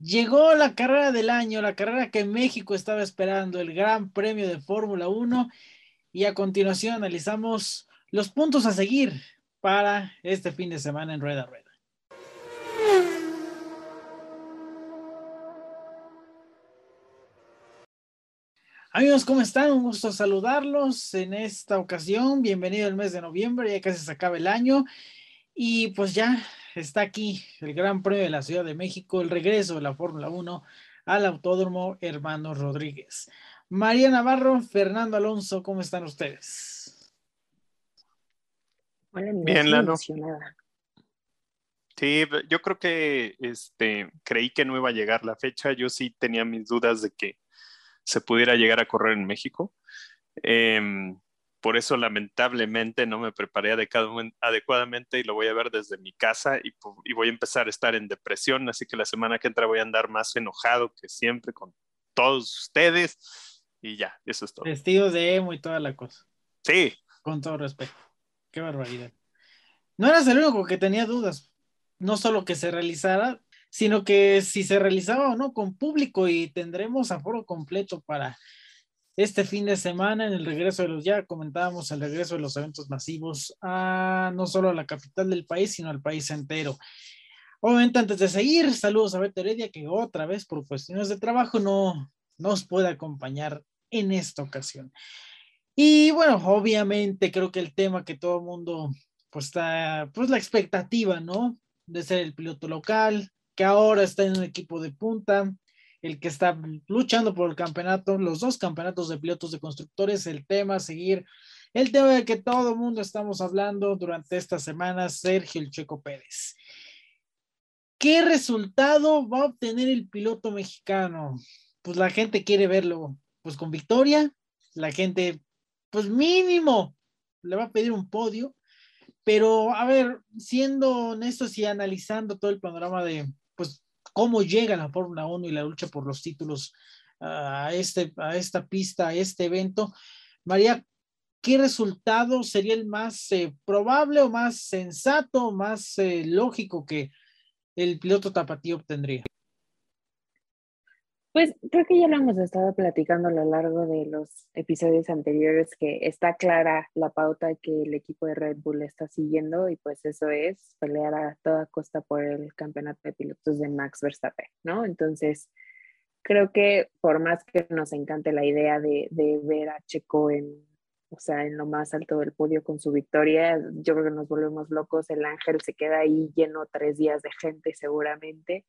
Llegó la carrera del año, la carrera que México estaba esperando, el Gran Premio de Fórmula 1. Y a continuación analizamos los puntos a seguir para este fin de semana en Rueda Rueda. Amigos, ¿cómo están? Un gusto saludarlos en esta ocasión. Bienvenido al mes de noviembre, ya casi se acaba el año. Y pues ya está aquí el Gran Premio de la Ciudad de México, el regreso de la Fórmula 1 al Autódromo Hermano Rodríguez. María Navarro, Fernando Alonso, ¿cómo están ustedes? Bien, Lalo. Sí, yo creo que este, creí que no iba a llegar la fecha. Yo sí tenía mis dudas de que se pudiera llegar a correr en México. Em, por eso lamentablemente no me preparé adecuadamente y lo voy a ver desde mi casa y, voy a empezar a estar en depresión, así que la semana que entra voy a andar más enojado que siempre con todos ustedes y ya, eso es todo. Vestidos de emo y toda la cosa. Sí. Con todo respeto. Qué barbaridad. No eras el único que tenía dudas, no solo que se realizara, sino que si se realizaba o no con público y tendremos aforo completo para este fin de semana en el regreso de los, ya comentábamos el regreso de los eventos masivos a no solo a la capital del país, sino al país entero. Obviamente, antes de seguir, saludos a Beto Heredia, que otra vez por cuestiones de trabajo no nos puede acompañar en esta ocasión. Y bueno, obviamente creo que el tema que todo el mundo, pues está, pues la expectativa, ¿no? De ser el piloto local, que ahora está en un equipo de punta, el que está luchando por el campeonato, los dos campeonatos de pilotos de constructores, el tema seguir, el tema de que todo el mundo estamos hablando durante esta semana, Sergio El Checo Pérez. ¿Qué resultado va a obtener el piloto mexicano? Pues la gente quiere verlo, pues con victoria, la gente, pues mínimo, le va a pedir un podio, pero a ver, siendo honestos y analizando todo el panorama de, pues, cómo llega la Fórmula 1 y la lucha por los títulos a, este, a esta pista, a este evento. María, ¿qué resultado sería el más eh, probable o más sensato, más eh, lógico que el piloto tapatío obtendría? Pues creo que ya lo hemos estado platicando a lo largo de los episodios anteriores que está clara la pauta que el equipo de Red Bull está siguiendo y pues eso es pelear a toda costa por el campeonato de pilotos de Max Verstappen, ¿no? Entonces, creo que por más que nos encante la idea de, ver a Checo en, o sea, en lo más alto del podio con su victoria, yo creo que nos volvemos locos, el ángel se queda ahí lleno tres días de gente seguramente,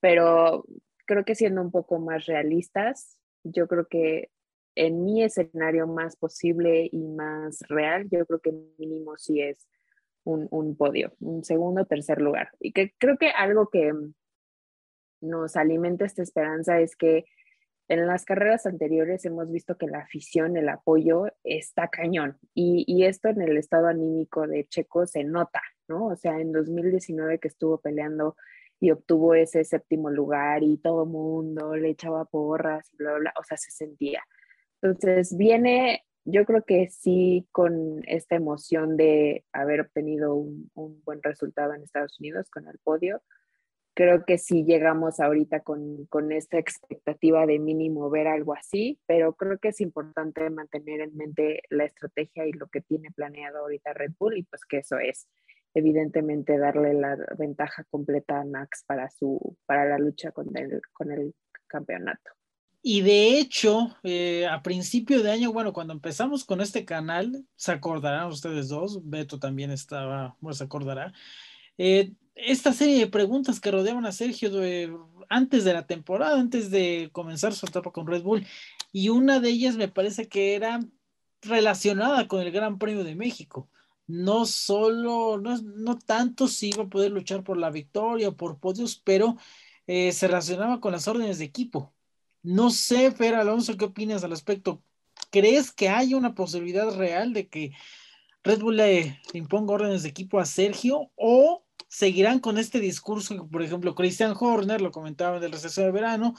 pero creo que siendo un poco más realistas, yo creo que en mi escenario más posible y más real, yo creo que mínimo sí es un, podio, un segundo tercer lugar. Y que creo que algo que nos alimenta esta esperanza es que en las carreras anteriores hemos visto que la afición, el apoyo está cañón y, y, esto en el estado anímico de Checo se nota, ¿no? O sea, en 2019 que estuvo peleando y obtuvo ese séptimo lugar y todo mundo le echaba porras y bla, bla, bla, o sea, se sentía. Entonces viene, yo creo que sí, con esta emoción de haber obtenido un, un buen resultado en Estados Unidos con el podio, creo que sí llegamos ahorita con, con, esta expectativa de mínimo ver algo así, pero creo que es importante mantener en mente la estrategia y lo que tiene planeado ahorita Red Bull y pues que eso es evidentemente darle la ventaja completa a Max para, su, para la lucha con el, con el campeonato. Y de hecho, eh, a principio de año, bueno, cuando empezamos con este canal, se acordarán ustedes dos, Beto también estaba, bueno, se acordará, eh, esta serie de preguntas que rodeaban a Sergio antes de la temporada, antes de comenzar su etapa con Red Bull, y una de ellas me parece que era relacionada con el Gran Premio de México no solo, no, tanto si iba a poder luchar por la victoria o por podios, pero eh, se relacionaba con las órdenes de equipo. No sé, Fer Alonso, ¿qué opinas al respecto? ¿Crees que hay una posibilidad real de que Red Bull le imponga órdenes de equipo a Sergio o seguirán con este discurso, por ejemplo, Christian Horner lo comentaba en el receso de verano,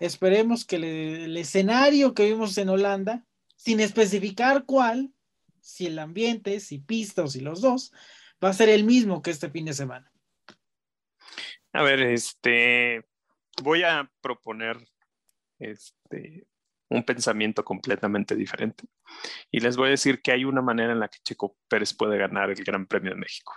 esperemos que el escenario que vimos en Holanda, sin especificar cuál, si el ambiente, si pista o si los dos, va a ser el mismo que este fin de semana. A ver, este, voy a proponer este, un pensamiento completamente diferente. Y les voy a decir que hay una manera en la que Checo Pérez puede ganar el Gran Premio de México.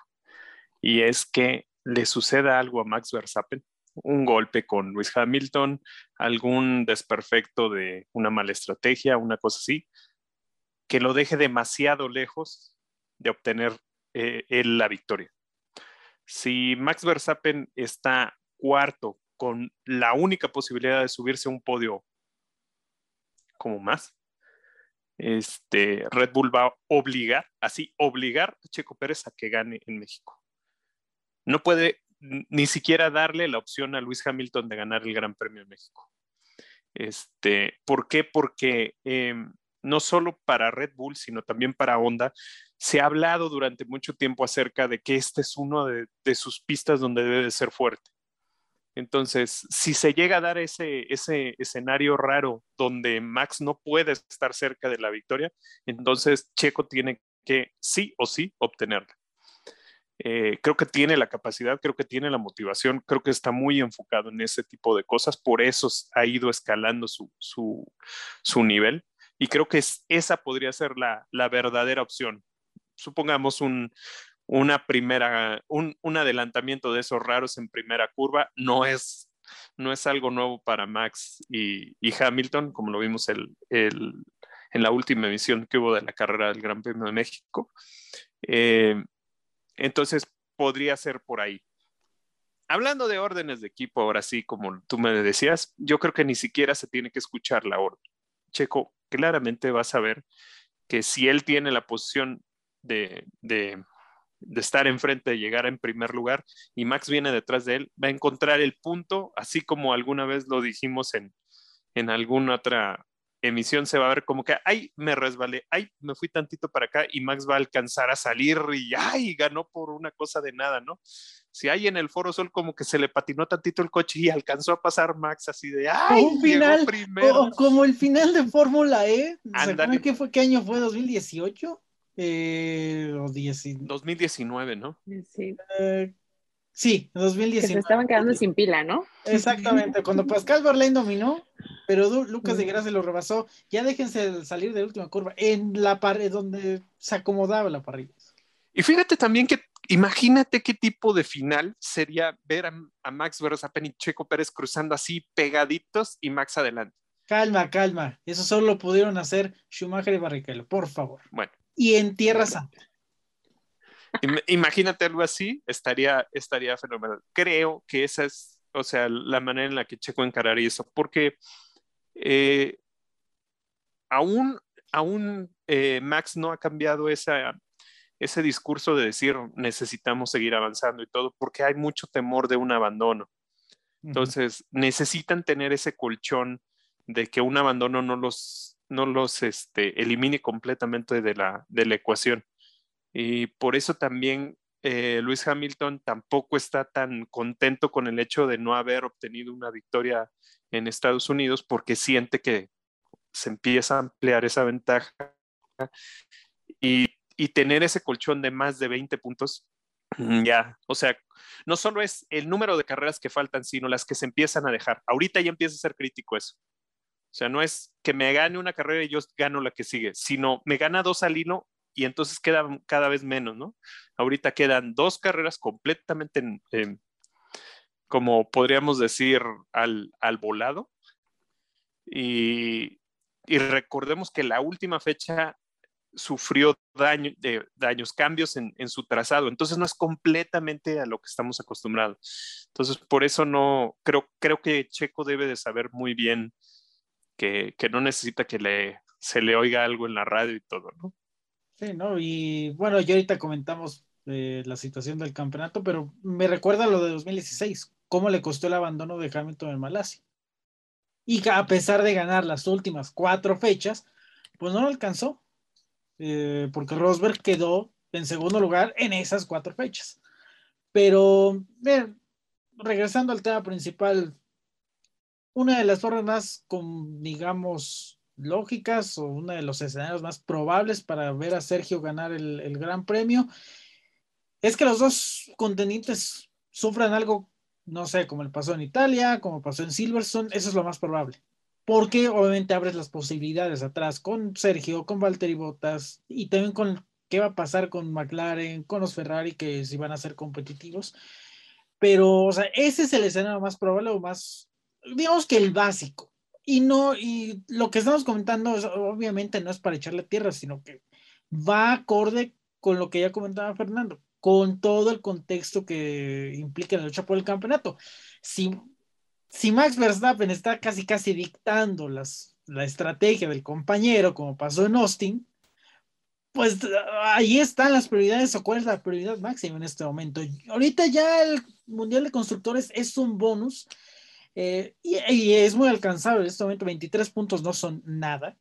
Y es que le suceda algo a Max Verstappen, un golpe con Luis Hamilton, algún desperfecto de una mala estrategia, una cosa así, que lo deje demasiado lejos de obtener eh, la victoria. Si Max Verstappen está cuarto con la única posibilidad de subirse a un podio como más, este, Red Bull va a obligar, así, obligar a Checo Pérez a que gane en México. No puede ni siquiera darle la opción a Luis Hamilton de ganar el Gran Premio de México. Este, ¿Por qué? Porque em, no solo para Red Bull, sino también para Honda, se ha hablado durante mucho tiempo acerca de que este es uno de, sus pistas donde debe de ser fuerte. Entonces, si se llega a dar ese, ese escenario raro donde Max no puede estar cerca de la victoria, entonces Checo tiene que sí o sí obtenerla. Eh, creo que tiene la capacidad, creo que tiene la motivación, creo que está muy enfocado en ese tipo de cosas, por eso ha ido escalando su, su, su nivel y creo que esa podría ser la, la verdadera opción. Supongamos un, una primera, un, un, adelantamiento de esos raros en primera curva no es, no es algo nuevo para Max y, y Hamilton, como lo vimos el, el, en la última emisión que hubo de la carrera del Gran Premio de México. Eh, entonces, podría ser por ahí. Hablando de órdenes de equipo, ahora sí, como tú me decías, yo creo que ni siquiera se tiene que escuchar la orden. Checo claramente va a saber que si él tiene la posición de, de de estar enfrente, de llegar en primer lugar y Max viene detrás de él, va a encontrar el punto, así como alguna vez lo dijimos en, en alguna otra emisión, se va a ver como que, ay, me resbalé, ay, me fui tantito para acá y Max va a alcanzar a salir y, ay, ganó por una cosa de nada, ¿no? Si hay en el Foro Sol como que se le patinó tantito el coche y alcanzó a pasar Max así de, ay, un final, primero. como el final de Fórmula E, ¿qué, fue, ¿qué año fue? ¿2018? Eh, 2019, ¿no? Sí. Eh, sí, 2019. Que se estaban quedando sin pila, ¿no? Exactamente, cuando Pascal Barlain dominó, pero Lucas de Grasa lo rebasó. Ya déjense salir de la última curva, en la pared donde se acomodaba la parrilla. Y fíjate también que imagínate qué tipo de final sería ver a, Max Verstappen y Checo Pérez cruzando así pegaditos y Max adelante. Calma, calma. Eso solo lo pudieron hacer Schumacher y Barrichello, por favor. Bueno, y en Tierra Santa. Imagínate algo así, estaría, estaría fenomenal. Creo que esa es, o sea, la manera en la que Checo encararía eso, porque eh, aún, aún eh, Max no ha cambiado esa, ese discurso de decir necesitamos seguir avanzando y todo, porque hay mucho temor de un abandono. Entonces, necesitan tener ese colchón de que un abandono no los no los este, elimine completamente de la, de la ecuación. Y por eso también eh, Luis Hamilton tampoco está tan contento con el hecho de no haber obtenido una victoria en Estados Unidos porque siente que se empieza a ampliar esa ventaja y, y tener ese colchón de más de 20 puntos, mm, ya, o sea, no solo es el número de carreras que faltan, sino las que se empiezan a dejar. Ahorita ya empieza a ser crítico eso. O sea, no es que me gane una carrera y yo gano la que sigue, sino me gana dos al hilo y entonces queda cada vez menos, ¿no? Ahorita quedan dos carreras completamente, como podríamos decir, al, volado. Y, recordemos que la última fecha sufrió de, daños, cambios en, en, su trazado. Entonces no es completamente a lo que estamos acostumbrados. Entonces, por eso no, creo, creo que Checo debe de saber muy bien que, no necesita que le, se le oiga algo en la radio y todo, ¿no? Sí, ¿no? Y bueno, ya ahorita comentamos eh, la situación del campeonato, pero me recuerda lo de 2016, cómo le costó el abandono de Hamilton en Malasia. Y a pesar de ganar las últimas cuatro fechas, pues no lo alcanzó, eh, porque Rosberg quedó en segundo lugar en esas cuatro fechas. Pero, regresando al tema principal, una de las formas más, digamos, lógicas o uno de los escenarios más probables para ver a Sergio ganar el, Gran Premio es que los dos contendientes sufran algo no sé, como el pasó en Italia, como pasó en Silverstone, eso es lo más probable. Porque obviamente abres las posibilidades atrás con Sergio, con Valtteri Bottas y también con qué va a pasar con McLaren, con los Ferrari, que si van a ser competitivos. Pero, o sea, ese es el escenario más probable o más, digamos que el básico. Y no, y lo que estamos comentando obviamente no es para echarle tierra, sino que va acorde con lo que ya comentaba Fernando con todo el contexto que implica la lucha por el campeonato. Si, si Max Verstappen está casi casi dictando las, la estrategia del compañero, como pasó en Austin, pues ahí están las prioridades o cuál es la prioridad máxima en este momento. Ahorita ya el Mundial de Constructores es un bonus eh, y, es muy alcanzable. En este momento 23 puntos no son nada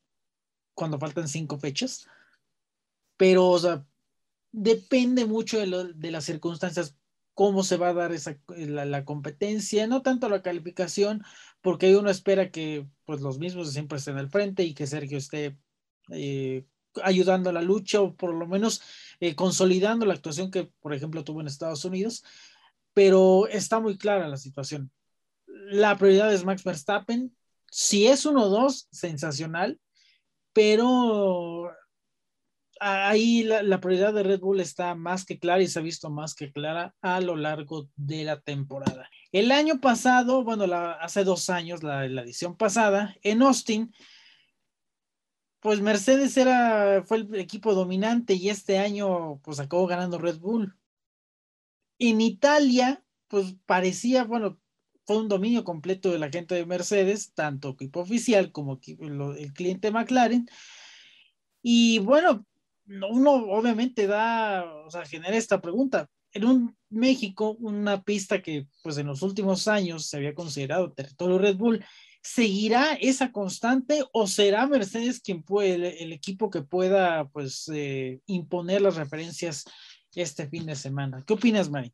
cuando faltan cinco fechas. Pero, o sea, depende mucho de, las circunstancias, cómo se va a dar esa, la, competencia, no tanto la calificación, porque uno espera que pues, los mismos siempre estén al frente y que Sergio esté eh, ayudando a la lucha o por lo menos eh, consolidando la actuación que, por ejemplo, tuvo en Estados Unidos, pero está muy clara la situación. La prioridad es Max Verstappen. Si es uno o dos, sensacional, pero ahí la, prioridad de Red Bull está más que clara y se ha visto más que clara a lo largo de la temporada. El año pasado, bueno, hace dos años, la, edición pasada, en Austin, pues Mercedes era, fue el equipo dominante y este año pues acabó ganando Red Bull. En Italia, pues parecía, bueno, fue un dominio completo de la gente de Mercedes, tanto equipo oficial como el cliente McLaren. Y bueno, uno obviamente da, o sea, genera esta pregunta. En un México, una pista que pues en los últimos años se había considerado territorio Red Bull, ¿seguirá esa constante o será Mercedes quien puede, el, equipo que pueda pues eh, imponer las referencias este fin de semana? ¿Qué opinas, Mari?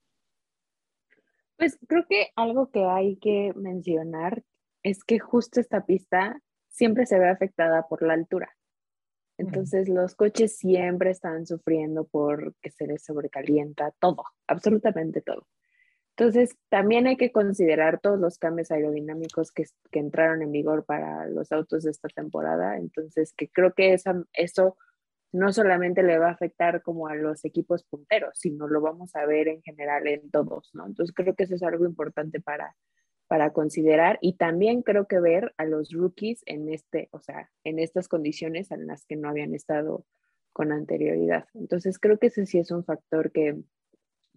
Pues creo que algo que hay que mencionar es que justo esta pista siempre se ve afectada por la altura. Entonces los coches siempre están sufriendo porque se les sobrecalienta todo, absolutamente todo. Entonces también hay que considerar todos los cambios aerodinámicos que, entraron en vigor para los autos de esta temporada. Entonces que creo que eso no solamente le va a afectar como a los equipos punteros, sino lo vamos a ver en general en todos, ¿no? Entonces creo que eso es algo importante para, para considerar y también creo que ver a los rookies en este, o sea, en estas condiciones en las que no habían estado con anterioridad. Entonces creo que ese sí es un factor que,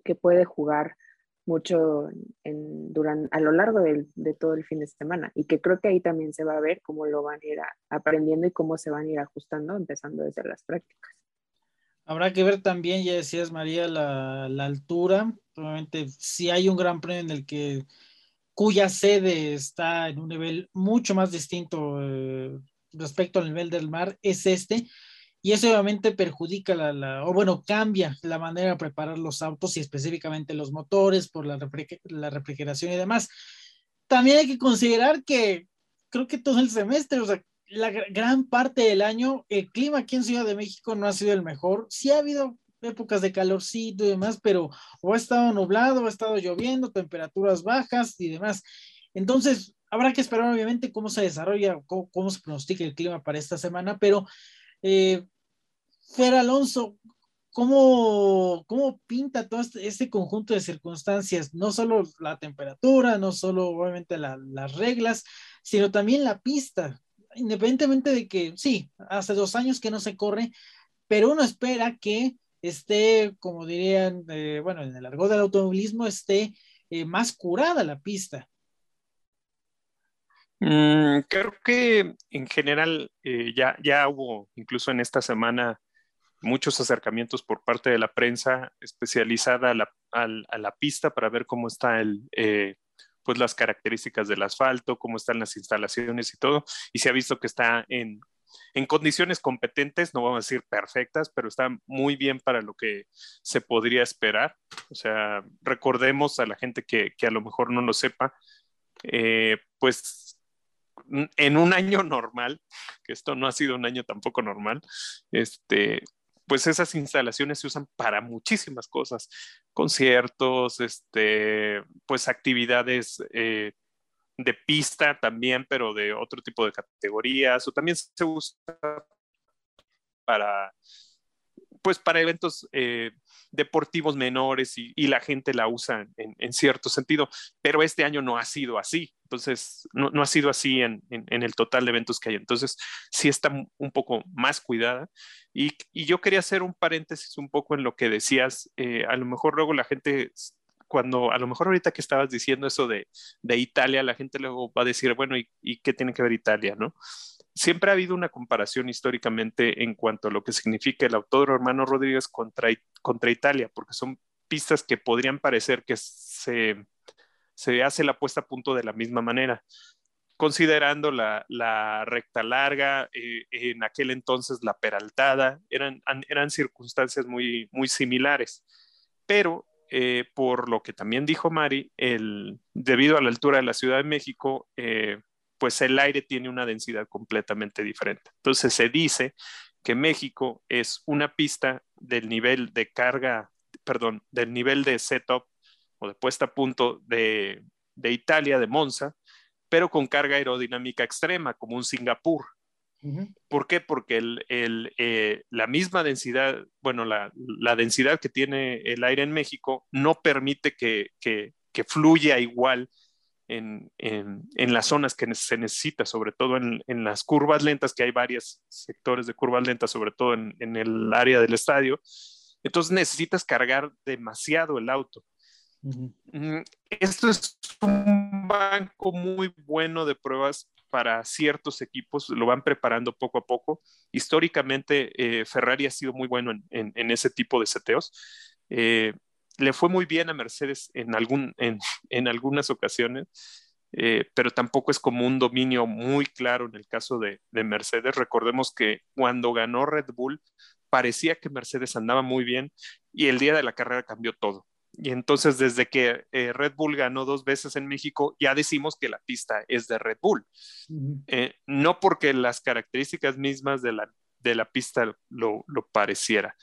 que puede jugar mucho en, durante, a lo largo de, de, todo el fin de semana y que creo que ahí también se va a ver cómo lo van a ir aprendiendo y cómo se van a ir ajustando empezando desde las prácticas. Habrá que ver también, ya decías María, la, la altura. Obviamente, si hay un gran premio en el que cuya sede está en un nivel mucho más distinto eh, respecto al nivel del mar, es este. Y eso obviamente perjudica la, o bueno, cambia la manera de preparar los autos y específicamente los motores por la, la refrigeración y demás. También hay que considerar que creo que todo el semestre, o sea, la gran parte del año, el clima aquí en Ciudad de México no ha sido el mejor. Sí ha habido épocas de calorcito y demás, pero o ha estado nublado, o ha estado lloviendo, temperaturas bajas y demás. Entonces, habrá que esperar obviamente cómo se desarrolla, cómo, se pronostica el clima para esta semana, pero eh, Fer Alonso, ¿cómo, ¿cómo pinta todo este, este, conjunto de circunstancias? No solo la temperatura, no solo obviamente las reglas, sino también la pista. Independientemente de que, sí, hace dos años que no se corre, pero uno espera que esté, como dirían, eh, bueno, en el argot del automovilismo, esté eh, más curada la pista. Mm, creo que en general eh, ya, ya hubo, incluso en esta semana, muchos acercamientos por parte de la prensa especializada a la, a la pista para ver cómo está el, pues las características del asfalto, cómo están las instalaciones y todo. Y se ha visto que está en en condiciones competentes, no vamos a decir perfectas, pero está muy bien para lo que se podría esperar. O sea, recordemos a la gente que, a lo mejor no lo sepa, eh, pues en un año normal, que esto no ha sido un año tampoco normal, este, pues esas instalaciones se usan para muchísimas cosas, conciertos, este, pues actividades eh, de pista también, pero de otro tipo de categorías, o también se usa para, pues para eventos eh, deportivos menores y, la gente la usa en, cierto sentido, pero este año no ha sido así, entonces no, ha sido así en, el total de eventos que hay, entonces sí está un poco más cuidada. Y, yo quería hacer un paréntesis un poco en lo que decías, eh, a lo mejor luego la gente cuando a lo mejor ahorita que estabas diciendo eso de, Italia, la gente luego va a decir, bueno, ¿y, ¿y, qué tiene que ver Italia, no? Siempre ha habido una comparación históricamente en cuanto a lo que significa el autódromo hermano Rodríguez contra, contra Italia, porque son pistas que podrían parecer que se, se hace la puesta a punto de la misma manera considerando la, la recta larga, eh, en aquel entonces la peraltada, eran, eran circunstancias muy, muy similares. Pero eh, por lo que también dijo Mari, el, debido a la altura de la Ciudad de México, eh, pues el aire tiene una densidad completamente diferente. Entonces se dice que México es una pista del nivel de carga, perdón, del nivel de setup o de puesta a punto de, de Italia, de Monza, pero con carga aerodinámica extrema, como un Singapur. ¿Por qué? Porque eh, la misma densidad, bueno, la, densidad que tiene el aire en México no permite que, fluya igual en, las zonas que se necesita, sobre todo en, las curvas lentas, que hay varios sectores de curvas lentas, sobre todo en, el área del estadio. Entonces necesitas cargar demasiado el auto. Mm, esto es un banco muy bueno de pruebas para ciertos equipos, lo van preparando poco a poco. Históricamente, eh, Ferrari ha sido muy bueno en, ese tipo de seteos. Eh, le fue muy bien a Mercedes en, algún, en, algunas ocasiones, eh, pero tampoco es como un dominio muy claro en el caso de, de, Mercedes. Recordemos que cuando ganó Red Bull, parecía que Mercedes andaba muy bien y el día de la carrera cambió todo. Y entonces desde que eh, Red Bull ganó dos veces en México, ya decimos que la pista es de Red Bull. Eh, no porque las características mismas de la, de la pista lo, lo pareciera.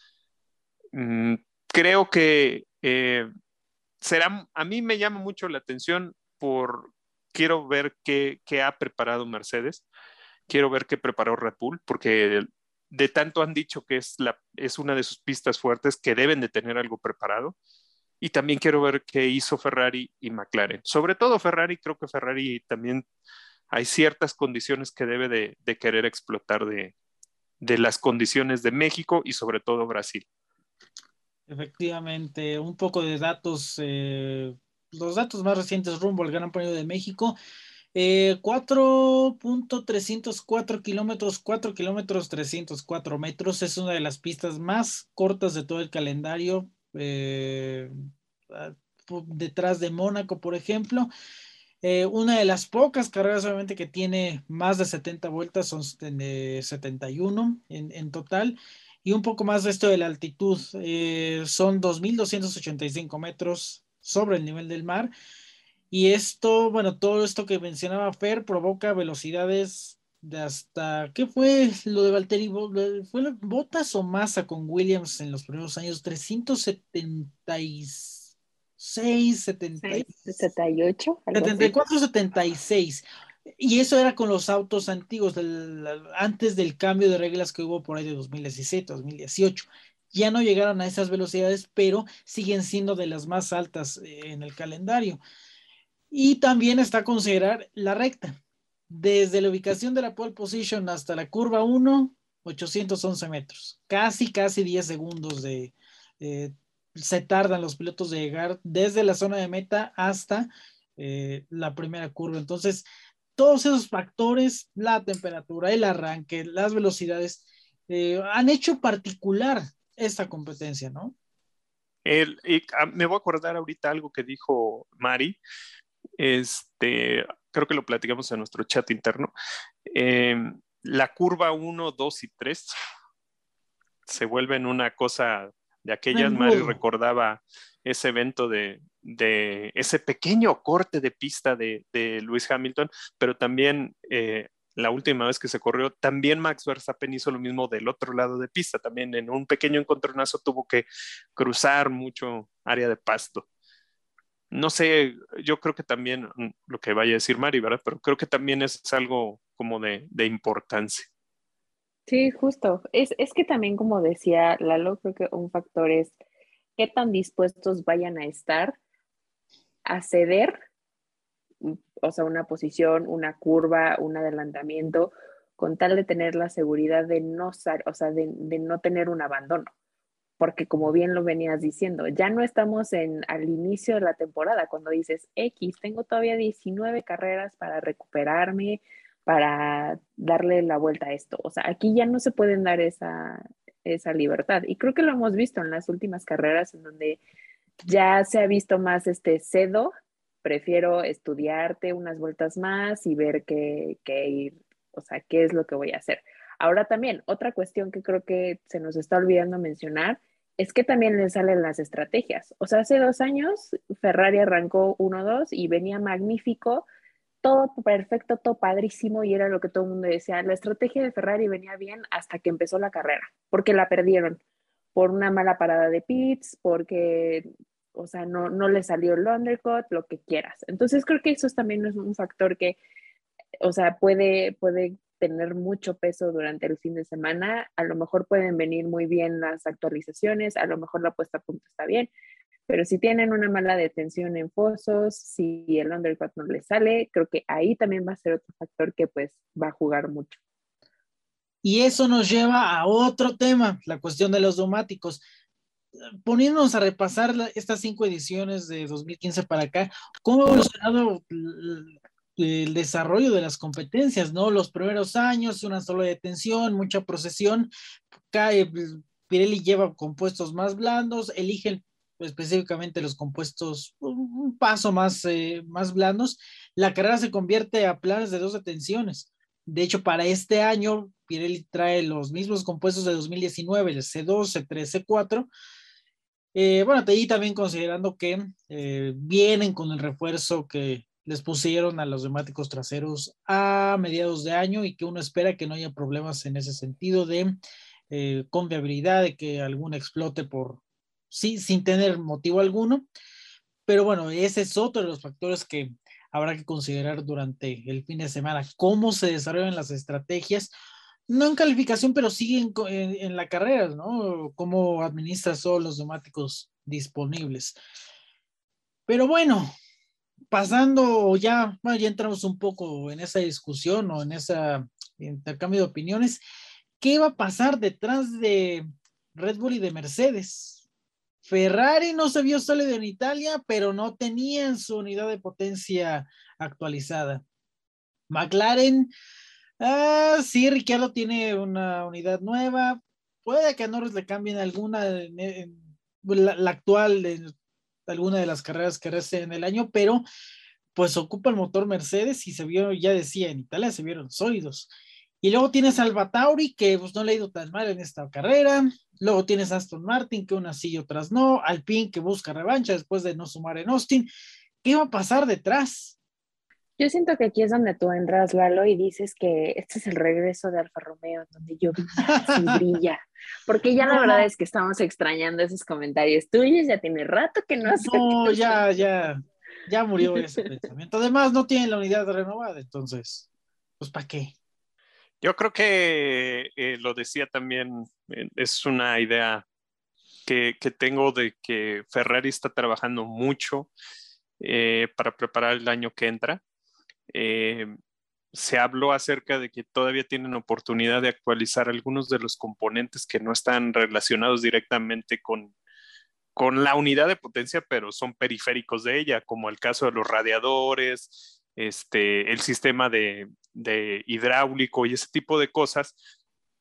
Mm, creo que eh, será, a mí me llama mucho la atención por, quiero ver qué, qué ha preparado Mercedes, quiero ver qué preparó Red Bull, porque de tanto han dicho que es, la, es una de sus pistas fuertes que deben de tener algo preparado y también quiero ver qué hizo Ferrari y McLaren. Sobre todo Ferrari, creo que Ferrari también hay ciertas condiciones que debe de, querer explotar de, las condiciones de México y sobre todo Brasil. Efectivamente, un poco de datos, eh, los datos más recientes rumbo al Gran Premio de México. 4.304 eh, kilómetros, 4 kilómetros 304 metros. Es una de las pistas más cortas de todo el calendario. Eh, detrás de Mónaco, por ejemplo. Eh, una de las pocas carreras, obviamente, que tiene más de 70 vueltas, son 71 en, en total. Y un poco más de esto de la altitud, eh, son 2.285 metros sobre el nivel del mar. Y esto, bueno, todo esto que mencionaba Fer provoca velocidades de hasta, ¿qué fue lo de Valtteri? ¿Fue Botas o Massa con Williams en los primeros años? 376, 78. 74, 76. Y eso era con los autos antiguos, antes del cambio de reglas que hubo por ahí de 2017, 2018. Ya no llegaron a esas velocidades, pero siguen siendo de las más altas eh, en el calendario. Y también está considerar la recta desde la ubicación de la pole position hasta la curva 1, 811 metros. Casi, casi 10 segundos de... se tardan los pilotos de llegar desde la zona de meta hasta eh, la primera curva. Entonces, todos esos factores, la temperatura, el arranque, las velocidades, eh, han hecho particular esta competencia, ¿no? El, ah, me voy a acordar ahorita algo que dijo Mari. Este, creo que lo platicamos en nuestro chat interno, eh, la curva 1, 2 y 3 se vuelven una cosa de aquellas, Mario recordaba ese evento de, ese pequeño corte de pista de, de Lewis Hamilton, pero también eh, la última vez que se corrió, también Max Verstappen hizo lo mismo del otro lado de pista, también en un pequeño encontronazo tuvo que cruzar mucho área de pasto. No sé, yo creo que también, mm, lo que vaya a decir Mari, ¿verdad? Pero creo que también es algo como de, importancia. Sí, justo. Es, es que también, como decía Lalo, creo que un factor es qué tan dispuestos vayan a estar a ceder o sea, una posición, una curva, un adelantamiento, con tal de tener la seguridad de no, o sea, de, no tener un abandono. Porque como bien lo venías diciendo, ya no estamos en, al inicio de la temporada, cuando dices X, tengo todavía 19 carreras para recuperarme, para darle la vuelta a esto. O sea, aquí ya no se pueden dar esa, esa libertad. Y creo que lo hemos visto en las últimas carreras en donde ya se ha visto más este cedo prefiero estudiarte unas vueltas más y ver qué, ir, o sea, qué es lo que voy a hacer. Ahora también, otra cuestión que creo que se nos está olvidando mencionar es que también le salen las estrategias. O sea, hace dos años Ferrari arrancó 1-2 y venía magnífico, todo perfecto, todo padrísimo y era lo que todo el mundo decía. La estrategia de Ferrari venía bien hasta que empezó la carrera, porque la perdieron por una mala parada de pits, porque o sea, no, no le salió el undercut, lo que quieras. Entonces creo que eso también es un factor que, o sea, puede, puede tener mucho peso durante el fin de semana. A lo mejor pueden venir muy bien las actualizaciones, a lo mejor la puesta a punto está bien, pero si tienen una mala detención en fosos, si el undercut no le sale, creo que ahí también va a ser otro factor que pues va a jugar mucho. Y eso nos lleva a otro tema, la cuestión de los neumáticos poniéndonos a repasar estas cinco ediciones de 2015 para acá, ¿cómo ha evolucionado el desarrollo de las competencias, ¿no? Los primeros años, una sola detención, mucha procesión, cae, Pirelli lleva compuestos más blandos, eligen específicamente los compuestos un paso más, eh, más blandos, la carrera se convierte a planes de dos detenciones. De hecho, para este año, Pirelli trae los mismos compuestos de 2019, el C2, C3, C4, eh, bueno, ahí también considerando que eh, vienen con el refuerzo que les pusieron a los neumáticos traseros a mediados de año y que uno espera que no haya problemas en ese sentido de eh, confiabilidad, de que alguno explote por sí, sin tener motivo alguno. Pero bueno, ese es otro de los factores que habrá que considerar durante el fin de semana, cómo se desarrollan las estrategias no en calificación, pero sí en, la carrera, ¿no? Cómo administras todos los neumáticos disponibles. Pero bueno, pasando ya, ya entramos un poco en esa discusión o en ese intercambio de opiniones. ¿Qué va a pasar detrás de Red Bull y de Mercedes? Ferrari no se vio sólido en Italia, pero no tenían su unidad de potencia actualizada. McLaren Ah, sí, Ricciardo tiene una unidad nueva. Puede que a Norris le cambien alguna, la, actual, de alguna de las carreras que resta en el año, pero pues ocupa el motor Mercedes y se vio, ya decía, en Italia se vieron sólidos. Y luego tienes Alba-Tauri, que pues no le ha ido tan mal en esta carrera. Luego tienes Aston Martin, que unas sí y otras no. Alpine, que busca revancha después de no sumar en Austin. ¿Qué va a pasar detrás? Yo siento que aquí es donde tú entras, Lalo, y dices que este es el regreso de Alfa Romeo, donde yo y brilla. Porque ya la verdad es que estamos extrañando esos comentarios tuyos, ya tiene rato que no. No, ya, ya, ya murió ese pensamiento. Además, no tienen la unidad renovada, entonces, pues ¿para qué? Yo creo que eh, lo decía también, eh, es una idea que, que, tengo de que Ferrari está trabajando mucho eh, para preparar el año que entra eh, se habló acerca de que todavía tienen oportunidad de actualizar algunos de los componentes que no están relacionados directamente con, con la unidad de potencia, pero son periféricos de ella, como el caso de los radiadores, este, el sistema de, hidráulico y ese tipo de cosas,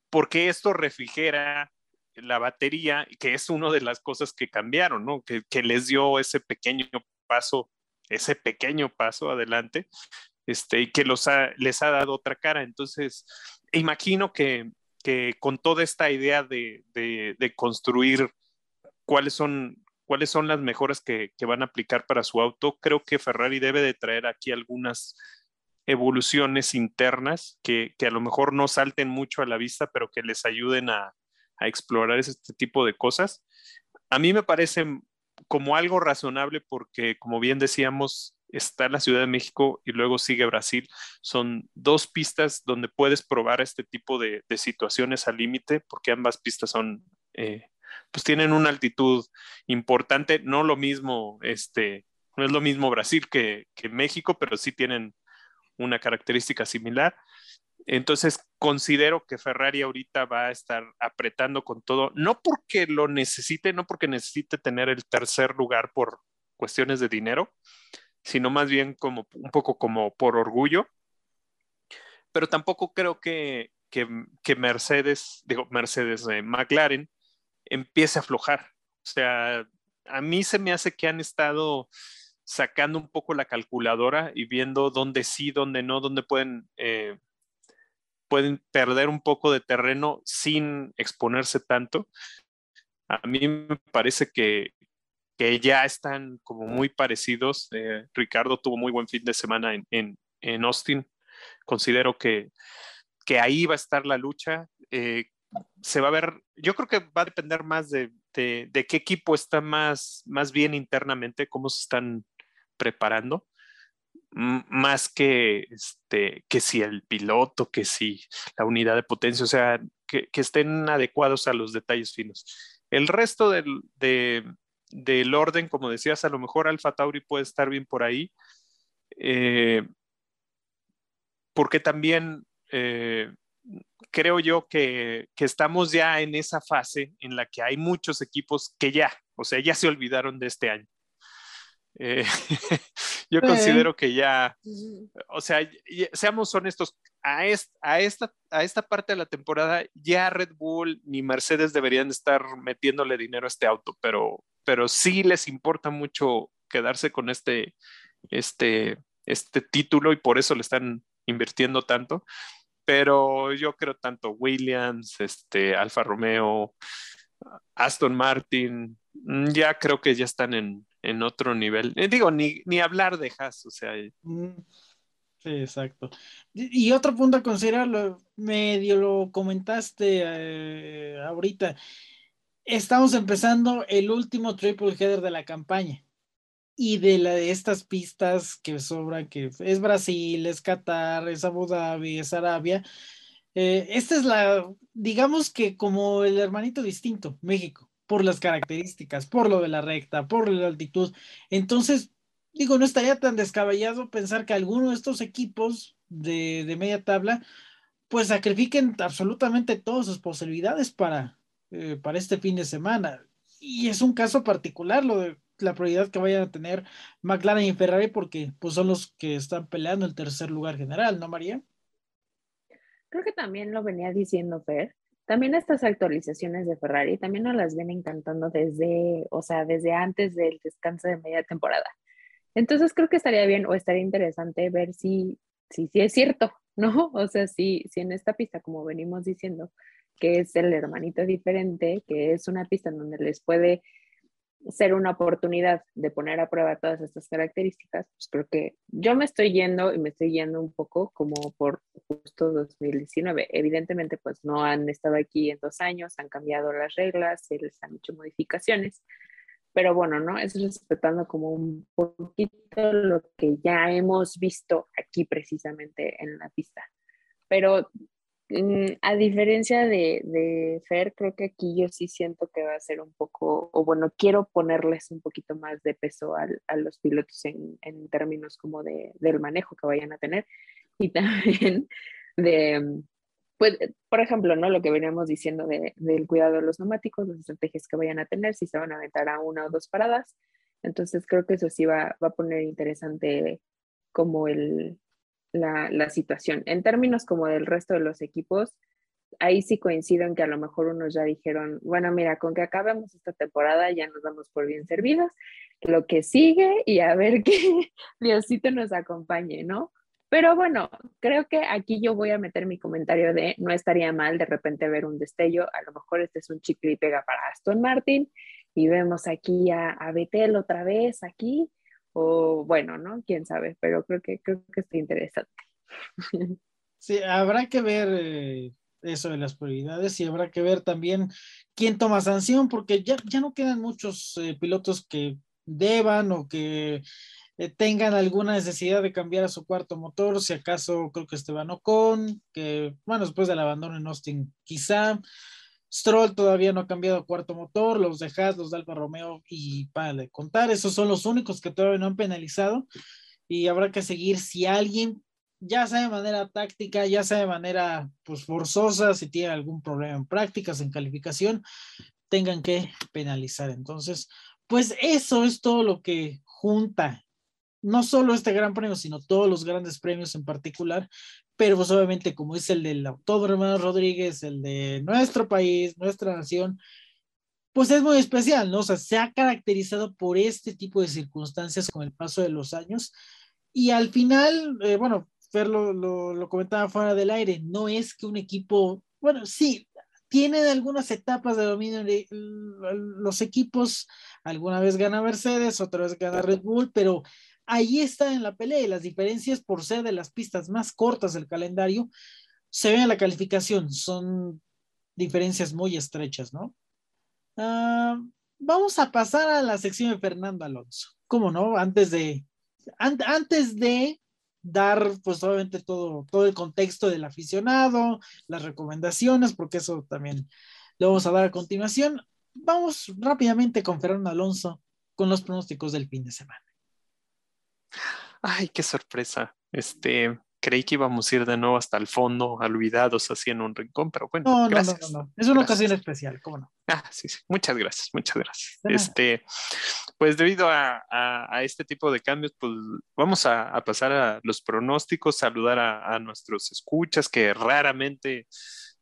porque esto refrigera la batería, que es una de las cosas que cambiaron, ¿no? que, que les dio ese pequeño paso, ese pequeño paso adelante este, y que los les ha dado otra cara. Entonces, imagino que, con toda esta idea de, construir cuáles son, cuáles son las mejoras que, van a aplicar para su auto, creo que Ferrari debe de traer aquí algunas evoluciones internas que, a lo mejor no salten mucho a la vista, pero que les ayuden a, explorar este tipo de cosas. A mí me parece como algo razonable porque, como bien decíamos, está la Ciudad de México y luego sigue Brasil. Son dos pistas donde puedes probar este tipo de, situaciones al límite porque ambas pistas son, eh, pues tienen una altitud importante, no lo mismo, este, no es lo mismo Brasil que, que México, pero sí tienen una característica similar. Entonces, considero que Ferrari ahorita va a estar apretando con todo, no porque lo necesite, no porque necesite tener el tercer lugar por cuestiones de dinero, sino más bien como un poco como por orgullo. Pero tampoco creo que, que, Mercedes, digo, Mercedes, McLaren, empiece a aflojar. O sea, a mí se me hace que han estado sacando un poco la calculadora y viendo dónde sí, dónde no, dónde pueden, eh, pueden perder un poco de terreno sin exponerse tanto. A mí me parece que, ya están como muy parecidos. Eh, Ricardo tuvo muy buen fin de semana en, en, Austin. Considero que, que, ahí va a estar la lucha. Eh, se va a ver, yo creo que va a depender más de, de, de, qué equipo está más, más bien internamente, cómo se están preparando, más que, este, que si el piloto, que si la unidad de potencia, o sea, que, estén adecuados a los detalles finos. El resto del, del orden, como decías, a lo mejor Alfa Tauri puede estar bien por ahí, eh, porque también eh, creo yo que, que, estamos ya en esa fase en la que hay muchos equipos que ya, o sea, ya se olvidaron de este año. Eh, yo considero que ya, o sea, seamos honestos, a, a, esta, a esta parte de la temporada ya Red Bull ni Mercedes deberían estar metiéndole dinero a este auto, pero, pero sí les importa mucho quedarse con este, este, este título y por eso le están invirtiendo tanto. Pero yo creo tanto Williams, este, Alfa Romeo, Aston Martin, ya creo que ya están en, en otro nivel. Eh, digo, ni, ni hablar de Haas, o sea. Mm, sí, exacto. Y, otro punto a considerar, medio lo comentaste eh, ahorita. Estamos empezando el último triple header de la campaña. Y de, la, de estas pistas que sobran, que es Brasil, es Qatar, es Abu Dhabi, es Arabia. Eh, esta es la, digamos que como el hermanito distinto, México por las características, por lo de la recta, por la altitud. Entonces, digo, no estaría tan descabellado pensar que alguno de estos equipos de, media tabla, pues sacrifiquen absolutamente todas sus posibilidades para, eh, para este fin de semana. Y es un caso particular lo de la prioridad que vayan a tener McLaren y Ferrari porque pues son los que están peleando el tercer lugar general, ¿no, María? Creo que también lo venía diciendo Fer, también estas actualizaciones de Ferrari también nos las vienen encantando desde, o sea, desde antes del descanso de media temporada. Entonces creo que estaría bien o estaría interesante ver si, si, si es cierto, ¿no? O sea, si, si en esta pista, como venimos diciendo, que es el hermanito diferente, que es una pista en donde les puede ser una oportunidad de poner a prueba todas estas características, pues creo que yo me estoy yendo y me estoy yendo un poco como por justo 2019. Evidentemente, pues no han estado aquí en dos años, han cambiado las reglas, se les han hecho modificaciones, pero bueno, ¿no? Es respetando como un poquito lo que ya hemos visto aquí precisamente en la pista. Pero a diferencia de, de, Fer, creo que aquí yo sí siento que va a ser un poco, o bueno, quiero ponerles un poquito más de peso al, a los pilotos en, en términos como de, del manejo que vayan a tener y también de, pues, por ejemplo, ¿no? Lo que veníamos diciendo de, del cuidado de los neumáticos, las estrategias que vayan a tener, si se van a aventar a una o dos paradas. Entonces creo que eso sí va, va a poner interesante como el, la, situación. En términos como del resto de los equipos, ahí sí coincido en que a lo mejor unos ya dijeron, bueno, mira, con que acabemos esta temporada ya nos damos por bien servidos, lo que sigue y a ver que Diosito nos acompañe, ¿no? Pero bueno, creo que aquí yo voy a meter mi comentario de no estaría mal de repente ver un destello, a lo mejor este es un chicle y pega para Aston Martin y vemos aquí a, a Betel otra vez aquí o bueno, ¿no? Quién sabe, pero creo que, creo que está interesante. Sí, habrá que ver eh, eso de las prioridades y habrá que ver también quién toma sanción, porque ya, ya no quedan muchos eh, pilotos que deban o que eh, tengan alguna necesidad de cambiar a su cuarto motor, si acaso creo que Esteban Ocon, que bueno, después del abandono en Austin quizá, Stroll todavía no ha cambiado cuarto motor, los de Haas, los de Alfa Romeo y para de contar, esos son los únicos que todavía no han penalizado y habrá que seguir si alguien ya sea de manera táctica, ya sea de manera pues forzosa, si tiene algún problema en prácticas, en calificación, tengan que penalizar. Entonces, pues eso es todo lo que junta no solo este gran premio, sino todos los grandes premios en particular, pero pues obviamente como es el del Autódromo Rodríguez, el de nuestro país, nuestra nación, pues es muy especial, ¿no? O sea, se ha caracterizado por este tipo de circunstancias con el paso de los años y al final, eh, bueno, Fer lo, lo, comentaba fuera del aire, no es que un equipo, bueno, sí, tiene algunas etapas de dominio, los equipos, alguna vez gana Mercedes, otra vez gana Red Bull, pero ahí está en la pelea y las diferencias por ser de las pistas más cortas del calendario se ven en la calificación, son diferencias muy estrechas, ¿no? Ah, vamos a pasar a la sección de Fernando Alonso. ¿Cómo no? Antes de, antes de dar pues obviamente todo, todo el contexto del aficionado, las recomendaciones, porque eso también lo vamos a dar a continuación. Vamos rápidamente con Fernando Alonso con los pronósticos del fin de semana. Ay, qué sorpresa. Este, creí que íbamos a ir de nuevo hasta el fondo, olvidados así en un rincón, pero bueno. No, no, no, no, Es una ocasión especial, ¿cómo no? Ah, sí, sí. Muchas gracias, muchas gracias. Este, pues debido a, este tipo de cambios, pues vamos a, pasar a los pronósticos, saludar a, nuestros escuchas, que raramente,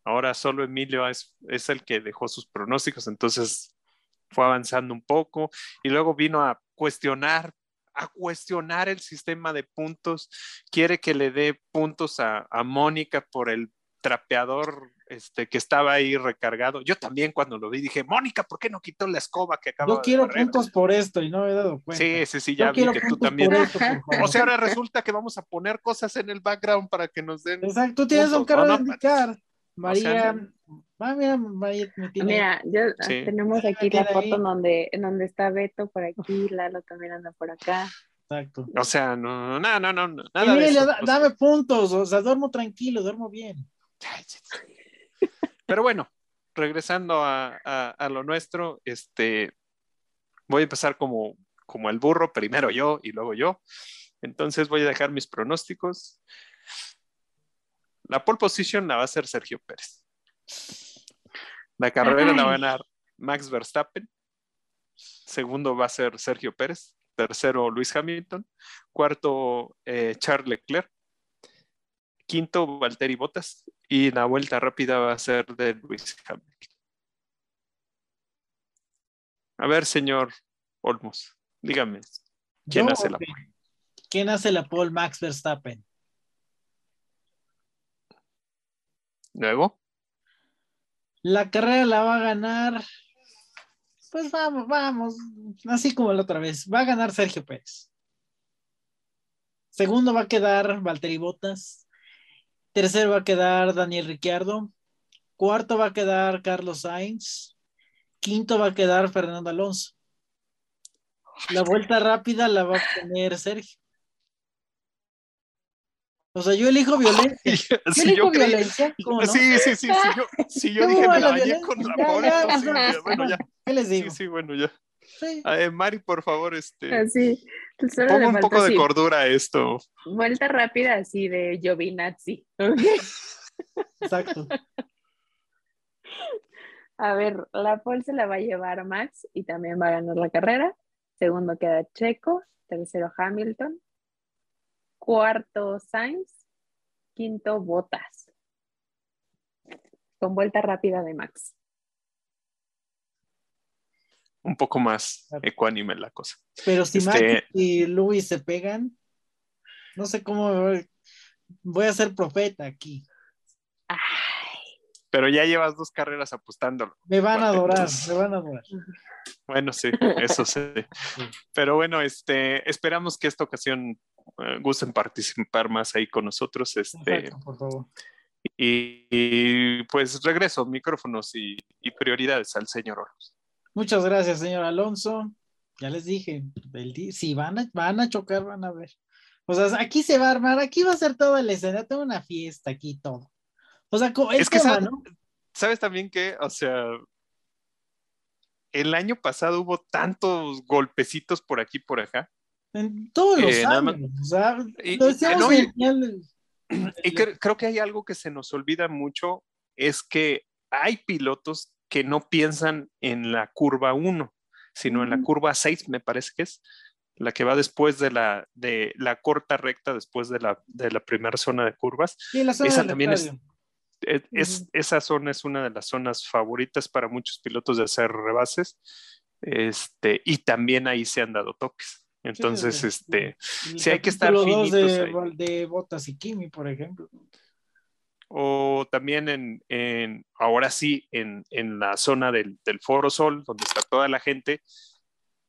ahora solo Emilio es, es el que dejó sus pronósticos, entonces fue avanzando un poco y luego vino a cuestionar a cuestionar el sistema de puntos, quiere que le dé puntos a, Mónica por el trapeador este, que estaba ahí recargado. Yo también cuando lo vi dije, Mónica, ¿por qué no quitó la escoba que acaba Yo quiero puntos por esto y no me he dado cuenta. Sí, sí, sí, ya vi que tú también. o sea, ahora resulta que vamos a poner cosas en el background para que nos den. Exacto, tú tienes un carro de indicar. María, ah, mira, María Mira, tenemos aquí la foto en donde, en donde está Beto por aquí, Lalo también anda por acá. Exacto. O sea, no, no, no, no, nada de eso, dame puntos, o sea, duermo tranquilo, duermo bien. Pero bueno, regresando a, a, lo nuestro, este, voy a empezar como, como el burro, primero yo y luego yo. Entonces voy a dejar mis pronósticos. La pole position la va a hacer Sergio Pérez. La carrera la va a ganar Max Verstappen. Segundo va a ser Sergio Pérez. Tercero, Luis Hamilton. Cuarto, eh, Charles Leclerc. Quinto, Valtteri Bottas. Y la vuelta rápida va a ser de Luis Hamilton. A ver, señor Olmos, dígame, ¿quién hace la pole? ¿Quién hace la pole? Max Verstappen. Luego. La carrera la va a ganar. Pues vamos, vamos. Así como la otra vez. Va a ganar Sergio Pérez. Segundo va a quedar Valtteri Bottas. Tercero va a quedar Daniel Ricciardo. Cuarto va a quedar Carlos Sainz. Quinto va a quedar Fernando Alonso. La vuelta rápida la va a tener Sergio. O sea, yo elijo violencia. Yo elijo violencia. ¿Cómo no? Sí, sí, sí. Si yo, si yo dije me la bañé con la pobre, sí, bueno, ya. ¿Qué les digo? Sí, sí, bueno, ya. Sí. Mari, por favor, este. Así. Ah, ponga un poco de cordura a esto. Vuelta rápida así de Giovinazzi. ¿okay? Exacto. A ver, la pole se la va a llevar Max y también va a ganar la carrera. Segundo queda Checo. Tercero Hamilton cuarto Sainz, quinto Botas. Con vuelta rápida de Max. Un poco más ecuánime la cosa. Pero si Max este, y Luis se pegan, no sé cómo voy a ser profeta aquí. Pero ya llevas dos carreras apostándolo. Me van a adorar, me van a adorar. Bueno, sí, eso sí. Pero bueno, este, esperamos que esta ocasión gusten participar más ahí con nosotros. Este, por favor. Y, pues regreso, micrófonos y, prioridades al señor Orlos. Muchas gracias, señor Alonso. Ya les dije, si van a, van a chocar, van a ver. O sea, aquí se va a armar, aquí va a ser toda la escena, toda una fiesta aquí, todo. O sea, es que sabes también que, o sea, el año pasado hubo tantos golpecitos por aquí por acá. En todos los años. o sea, y, y creo que hay algo que se nos olvida mucho, es que hay pilotos que no piensan en la curva 1, sino en la curva 6, me parece que es la que va después de la, de la corta recta, después de la, de la primera zona de curvas. esa también es, es, esa zona es una de las zonas favoritas para muchos pilotos de hacer rebases. Este, y también ahí se han dado toques. Entonces, este, si hay que estar finitos de, de Botas y Kimi, por ejemplo. O también en, en ahora sí, en, en la zona del, del, Foro Sol, donde está toda la gente,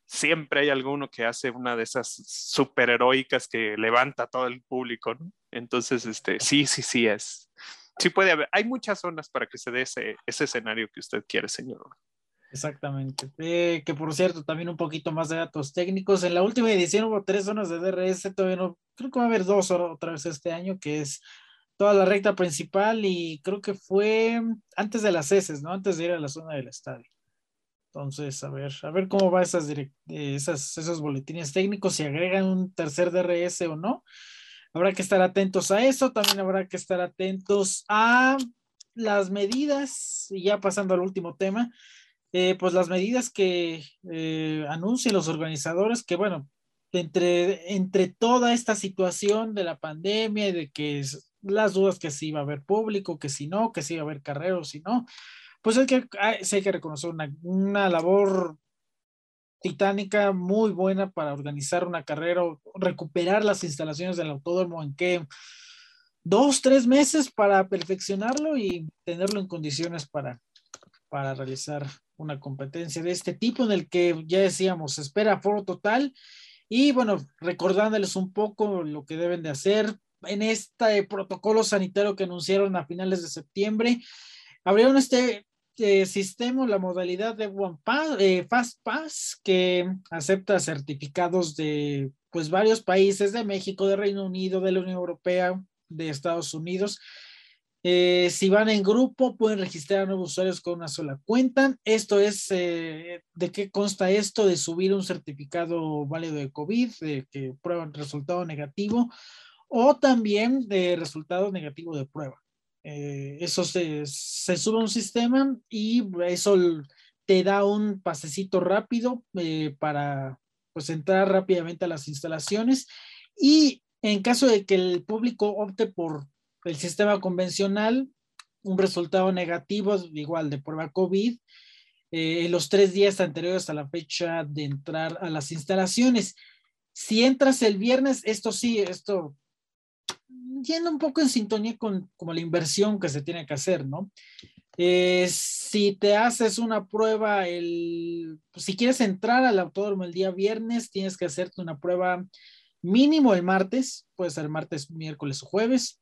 siempre hay alguno que hace una de esas superheroicas que levanta a todo el público, ¿no? Entonces, este, sí, sí, sí es. Sí puede haber, hay muchas zonas para que se dé ese, ese escenario que usted quiere, señor. Exactamente. Eh, que por cierto, también un poquito más de datos técnicos. En la última edición hubo tres zonas de DRS, todavía no, creo que va a haber dos otra vez este año, que es toda la recta principal y creo que fue antes de las heces, ¿no? Antes de ir a la zona del estadio. Entonces, a ver, a ver cómo va esas, esas esos boletines técnicos, si agregan un tercer DRS o no. Habrá que estar atentos a eso, también habrá que estar atentos a las medidas, y ya pasando al último tema, eh, pues las medidas que eh, anuncian los organizadores, que bueno, entre, entre toda esta situación de la pandemia y de que las dudas que si iba a haber público, que si no, que si iba a haber carreros, si no, pues hay que, hay, hay que reconocer una, una labor titánica muy buena para organizar una carrera, recuperar las instalaciones del autódromo en que dos, tres meses para perfeccionarlo y tenerlo en condiciones para, para realizar una competencia de este tipo en el que ya decíamos, espera foro total. Y bueno, recordándoles un poco lo que deben de hacer en este protocolo sanitario que anunciaron a finales de septiembre, abrieron este eh, sistema, la modalidad de One Pass, eh, Fast Pass, que acepta certificados de pues varios países, de México, de Reino Unido, de la Unión Europea, de Estados Unidos, eh, si van en grupo, pueden registrar a nuevos usuarios con una sola cuenta. Esto es, eh, ¿de qué consta esto? De subir un certificado válido de COVID, de que prueban resultado negativo, o también de resultado negativo de prueba. Eh, eso se, se, sube a un sistema y eso te da un pasecito rápido para pues entrar rápidamente a las instalaciones. Y en caso de que el público opte por el sistema convencional, un resultado negativo, igual de prueba COVID, eh, los tres días anteriores a la fecha de entrar a las instalaciones. Si entras el viernes, esto sí, esto yendo un poco en sintonía con como la inversión que se tiene que hacer, ¿no? Eh, si te haces una prueba, el, si quieres entrar al autódromo el día viernes, tienes que hacerte una prueba mínimo el martes, puede ser martes, miércoles o jueves.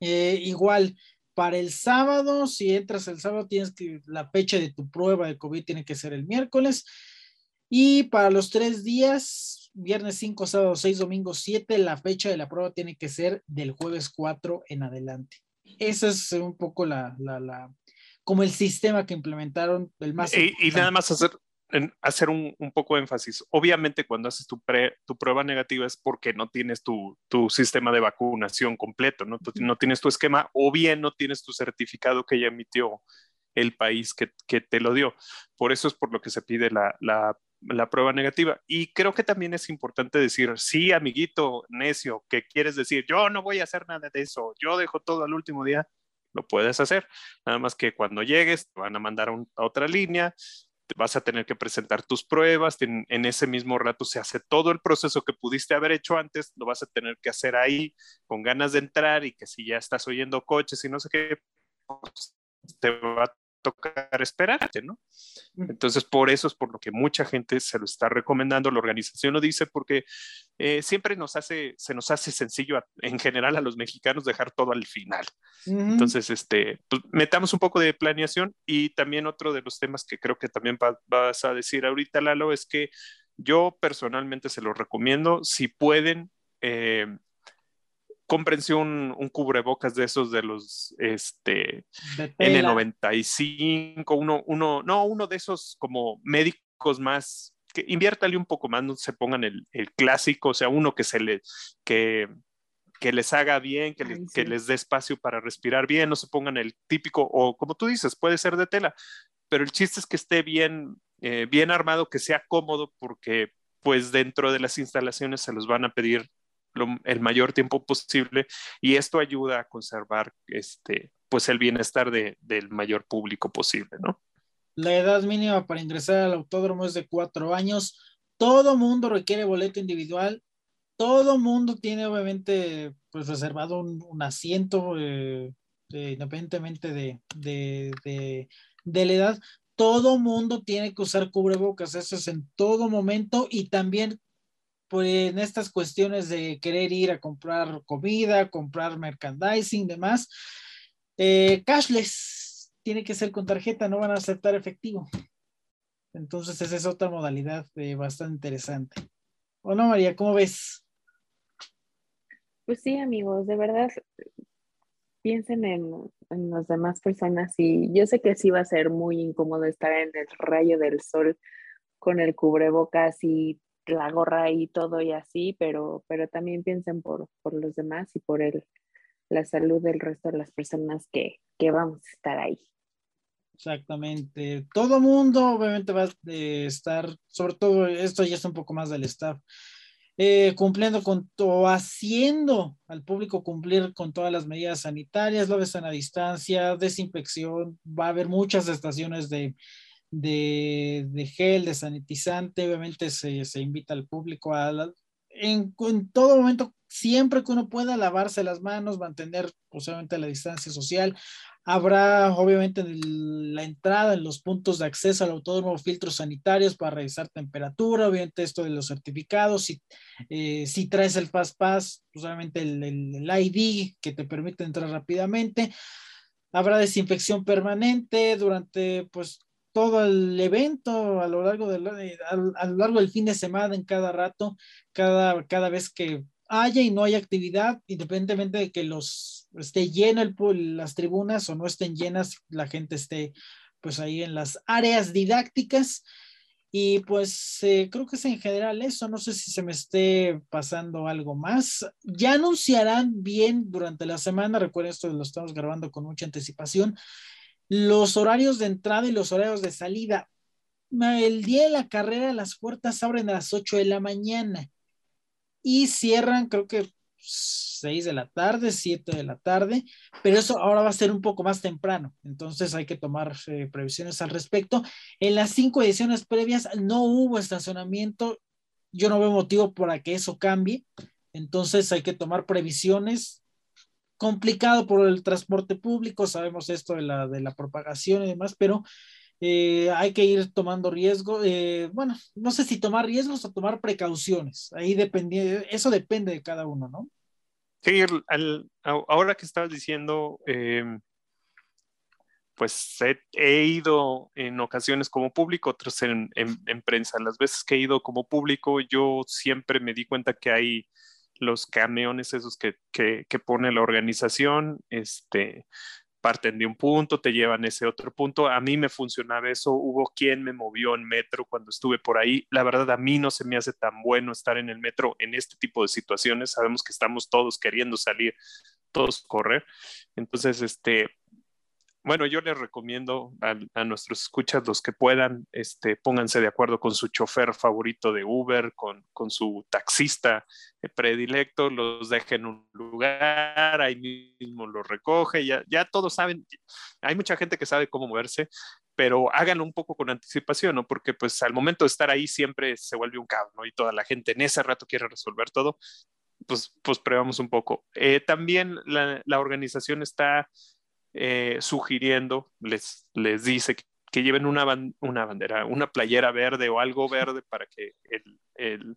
Eh, igual, para el sábado, si entras el sábado, tienes que, la fecha de tu prueba de COVID tiene que ser el miércoles. Y para los tres días, viernes 5, sábado 6, domingo 7, la fecha de la prueba tiene que ser del jueves 4 en adelante. Ese es un poco la, la, la como el sistema que implementaron, el más. Y, y nada más hacer, hacer un, poco de énfasis. Obviamente cuando haces tu, tu prueba negativa es porque no tienes tu, sistema de vacunación completo, ¿no? no tienes tu esquema o bien no tienes tu certificado que ya emitió el país que, te lo dio. Por eso es por lo que se pide la, la, prueba negativa. Y creo que también es importante decir, sí, amiguito necio, que quieres decir, yo no voy a hacer nada de eso, yo dejo todo al último día, lo puedes hacer. Nada más que cuando llegues te van a mandar a otra línea, vas a tener que presentar tus pruebas, en, ese mismo rato se hace todo el proceso que pudiste haber hecho antes, lo vas a tener que hacer ahí con ganas de entrar y que si ya estás oyendo coches y no sé qué, pues, te va a tocar esperarte, ¿no? Entonces, por eso es por lo que mucha gente se lo está recomendando, la organización lo dice, porque eh, siempre nos hace, se nos hace sencillo en general a los mexicanos dejar todo al final. Entonces, este, pues, metamos un poco de planeación y también otro de los temas que creo que también vas a decir ahorita, Lalo, es que yo personalmente se lo recomiendo, si pueden, eh, cómprense un, cubrebocas de esos de los este, N95, uno, uno, no, uno de esos como médicos más, que inviértale un poco más, no se pongan el, clásico, o sea, uno que se le, que, que les haga bien, que, que, les dé espacio para respirar bien, no se pongan el típico, o como tú dices, puede ser de tela, pero el chiste es que esté bien, eh, bien armado, que sea cómodo, porque pues dentro de las instalaciones se los van a pedir el mayor tiempo posible y esto ayuda a conservar este, pues el bienestar de, del mayor público posible, ¿no? La edad mínima para ingresar al autódromo es de cuatro años. Todo mundo requiere boleto individual. Todo mundo tiene obviamente pues reservado un, asiento eh, independientemente de, de, de, la edad todo mundo tiene que usar cubrebocas, eso es en todo momento y también pues, en estas cuestiones de querer ir a comprar comida, comprar merchandising, demás, eh, cashless, tiene que ser con tarjeta, no van a aceptar efectivo. Entonces, esa es otra modalidad eh, bastante interesante. ¿O no, María? ¿Cómo ves? Pues sí, amigos, de verdad, piensen en, en las demás personas y yo sé que sí va a ser muy incómodo estar en el rayo del sol con el cubrebocas y la gorra y todo y así, pero, pero también piensen por, por los demás y por el, la salud del resto de las personas que, que vamos a estar ahí. Exactamente. Todo mundo obviamente va a eh, estar, sobre todo esto ya es un poco más del staff, eh, cumpliendo con o haciendo al público cumplir con todas las medidas sanitarias, lo están a distancia, desinfección, va a haber muchas estaciones de, de, gel, de sanitizante, obviamente se, invita al público a en, todo momento, siempre que uno pueda lavarse las manos, mantener posiblemente la distancia social. Habrá, obviamente, en la entrada, en los puntos de acceso al autódromo, filtros sanitarios para revisar temperatura, obviamente esto de los certificados, si, eh, si traes el Fast Pass, pues obviamente el, el, ID que te permite entrar rápidamente. Habrá desinfección permanente durante, pues, todo el evento a lo largo del, a, lo largo del fin de semana, en cada rato, cada, cada vez que haya y no haya actividad, independientemente de que los esté lleno el, las tribunas o no estén llenas, la gente esté pues ahí en las áreas didácticas. Y pues eh, creo que es en general eso, no sé si se me esté pasando algo más. Ya anunciarán bien durante la semana, recuerden esto, lo estamos grabando con mucha anticipación, los horarios de entrada y los horarios de salida. El día de la carrera las puertas abren a las 8 de la mañana y cierran creo que 6 de la tarde, 7 de la tarde, pero eso ahora va a ser un poco más temprano, entonces hay que tomar eh, previsiones al respecto. En las cinco ediciones previas no hubo estacionamiento, yo no veo motivo para que eso cambie, entonces hay que tomar previsiones complicado por el transporte público, sabemos esto de la, de la propagación y demás, pero eh, hay que ir tomando riesgo, eh, bueno, no sé si tomar riesgos o tomar precauciones, ahí depende, eso depende de cada uno, ¿no? Sí, ahora que estabas diciendo, em, pues he, ido en ocasiones como público, otras en, en, prensa. Las veces que he ido como público, yo siempre me di cuenta que hay los camiones esos que, que, pone la organización, este, parten de un punto, te llevan ese otro punto. A mí me funcionaba eso. Hubo quien me movió en metro cuando estuve por ahí. La verdad, a mí no se me hace tan bueno estar en el metro en este tipo de situaciones. Sabemos que estamos todos queriendo salir, todos correr. Entonces, este, bueno, yo les recomiendo a, nuestros escuchas, los que puedan, este, pónganse de acuerdo con su chofer favorito de Uber, con, con su taxista predilecto, los dejen en un lugar, ahí mismo los recoge, ya, ya todos saben, hay mucha gente que sabe cómo moverse, pero háganlo un poco con anticipación, ¿no? Porque pues al momento de estar ahí siempre se vuelve un caos, ¿no? Y toda la gente en ese rato quiere resolver todo, pues, pues probamos un poco. Eh, también la, la organización está eh, sugiriendo, les, les dice que, lleven una, una bandera, una playera verde o algo verde para que el,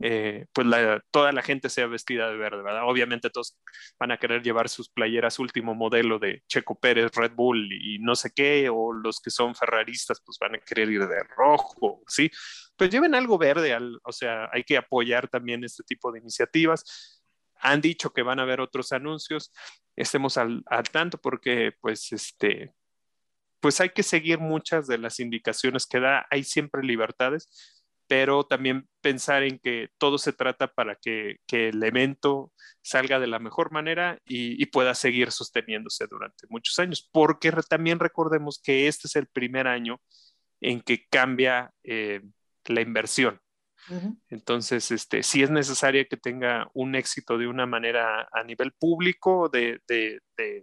eh, pues toda la gente sea vestida de verde, ¿verdad? Obviamente todos van a querer llevar sus playeras último modelo de Checo Pérez, Red Bull y no sé qué, o los que son ferraristas pues van a querer ir de rojo, ¿sí? Pues lleven algo verde, o sea, hay que apoyar también este tipo de iniciativas. Han dicho que van a haber otros anuncios, estemos al, tanto porque pues este, pues hay que seguir muchas de las indicaciones que da, hay siempre libertades, pero también pensar en que todo se trata para que, el evento salga de la mejor manera y, pueda seguir sosteniéndose durante muchos años, porque también recordemos que este es el primer año en que cambia eh, la inversión. Entonces, este, sí es necesario que tenga un éxito de una manera a nivel público, de,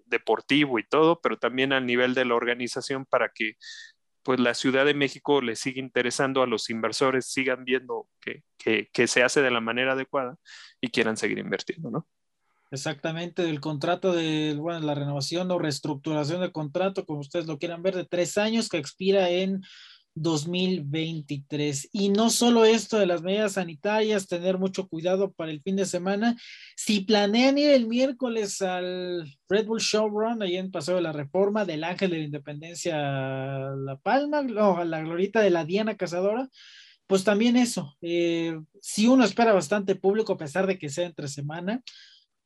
deportivo y todo, pero también a nivel de la organización para que pues la Ciudad de México le sigue interesando a los inversores, sigan viendo que, que, se hace de la manera adecuada y quieran seguir invirtiendo, ¿no? Exactamente, el contrato de, bueno, la renovación o reestructuración del contrato, como ustedes lo quieran ver, de tres años que expira en 2023. Y no solo esto de las medidas sanitarias, tener mucho cuidado para el fin de semana. Si planean ir el miércoles al Red Bull Showrun, ahí en Paseo de la Reforma, del Ángel de la Independencia La Palma, o la glorita de la Diana Cazadora, pues también eso. Eh, si uno espera bastante público, a pesar de que sea entre semana,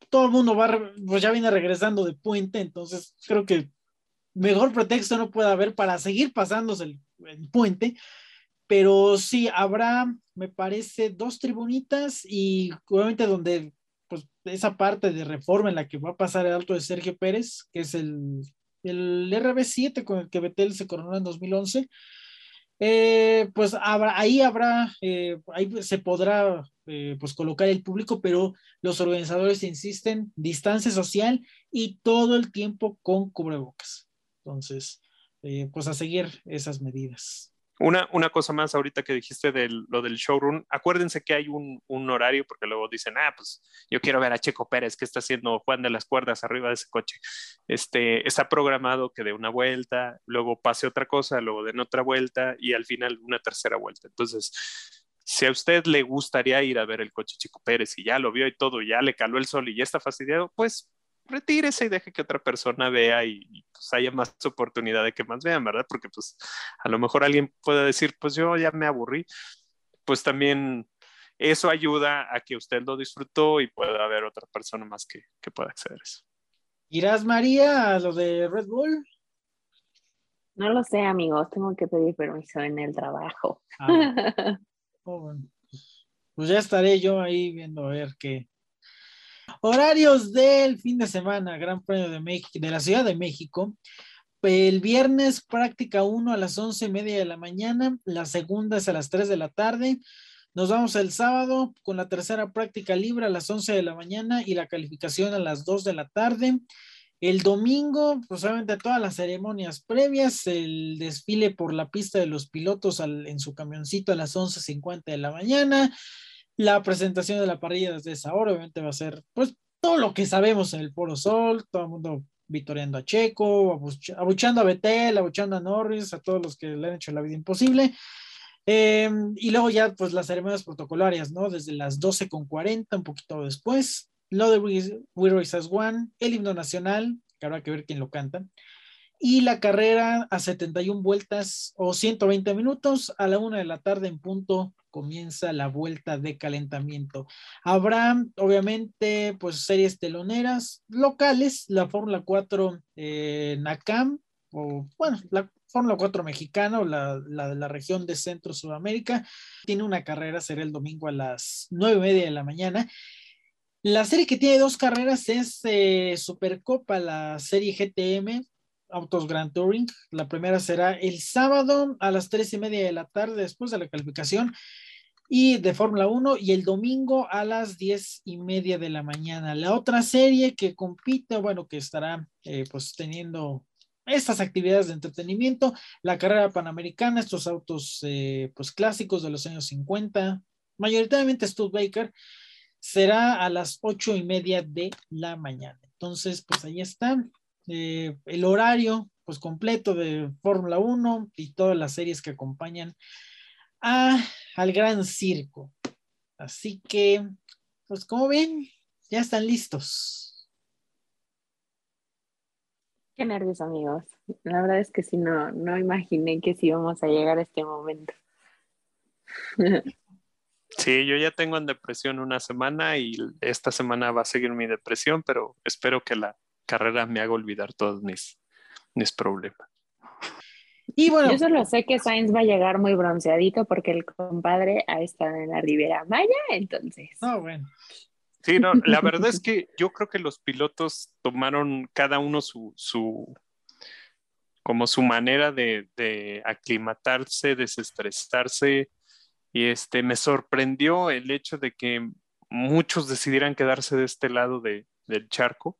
todo el mundo va, pues ya viene regresando de puente, entonces creo que mejor pretexto no puede haber para seguir pasándose el, puente, pero sí habrá, me parece, dos tribunitas y obviamente donde pues esa parte de reforma en la que va a pasar el alto de Sergio Pérez, que es el, el RB7 con el que Betel se coronó en 2011, eh, pues habrá, ahí habrá, eh, ahí se podrá eh, pues colocar el público, pero los organizadores insisten, distancia social y todo el tiempo con cubrebocas. Entonces, eh, pues a seguir esas medidas. Una, una, cosa más ahorita que dijiste de lo del showroom, acuérdense que hay un, un, horario, porque luego dicen, ah, pues yo quiero ver a Checo Pérez, que está haciendo Juan de las Cuerdas arriba de ese coche. Este, está programado que dé una vuelta, luego pase otra cosa, luego den otra vuelta y al final una tercera vuelta. Entonces, si a usted le gustaría ir a ver el coche Checo Pérez y ya lo vio y todo, ya le caló el sol y ya está fastidiado, pues retírese y deje que otra persona vea y, pues haya más oportunidad de que más vean, ¿verdad? Porque pues a lo mejor alguien puede decir, pues yo ya me aburrí, pues también eso ayuda a que usted lo disfrutó y pueda haber otra persona más que, que pueda acceder a eso. ¿Irás, María, a lo de Red Bull? No lo sé, amigos, tengo que pedir permiso en el trabajo. Ah, oh, pues ya estaré yo ahí viendo a ver qué, Horarios del fin de semana, Gran Premio de, México, de la Ciudad de México. El viernes práctica 1 a las once y media de la mañana, la segunda es a las 3 de la tarde. Nos vamos el sábado con la tercera práctica libre a las 11 de la mañana y la calificación a las 2 de la tarde. El domingo, pues obviamente todas las ceremonias previas, el desfile por la pista de los pilotos en su camioncito a las 11.50 de la mañana, la presentación de la parrilla desde esa hora, obviamente va a ser, pues, todo lo que sabemos en el Polo Sol, todo el mundo victoriando a Checo, abuchando a Betel, abuchando a Norris, a todos los que le han hecho la vida imposible. Em, y luego ya, pues, las ceremonias protocolarias, ¿no? Desde las 12.40, un poquito después, lo de We Race One, el himno nacional, que habrá que ver quién lo canta, y la carrera a 71 vueltas o 120 minutos a la una de la tarde en punto comienza la vuelta de calentamiento. Habrá, obviamente, pues series teloneras locales, la Fórmula 4 eh, o bueno, la Fórmula 4 mexicana o la, de la región de Centro Sudamérica. Tiene una carrera, será el domingo a las nueve y media de la mañana. La serie que tiene dos carreras es eh, Supercopa, la serie GTM, Autos Grand Touring. La primera será el sábado a las tres y media de la tarde después de la calificación y de Fórmula 1 y el domingo a las diez y media de la mañana. La otra serie que compite, bueno, que estará eh, pues teniendo estas actividades de entretenimiento, la carrera panamericana, estos autos eh, pues clásicos de los años 50, mayoritariamente Studebaker, será a las ocho y media de la mañana. Entonces, pues ahí está. eh, el horario pues completo de Fórmula 1 y todas las series que acompañan a, al gran circo. Así que, pues como ven, ya están listos. Qué nervios, amigos. La verdad es que sí, no, no imaginé que sí íbamos a llegar a este momento. Sí, yo ya tengo en depresión una semana y esta semana va a seguir mi depresión, pero espero que la carrera me haga olvidar todos mis, mis problemas. Y bueno, yo solo sé que Sainz va a llegar muy bronceadito porque el compadre ha estado en la Ribera Maya, entonces. No, bueno. Sí, no, la verdad es que yo creo que los pilotos tomaron cada uno su, su como su manera de, de aclimatarse, desestresarse, y este, me sorprendió el hecho de que muchos decidieran quedarse de este lado de, del charco.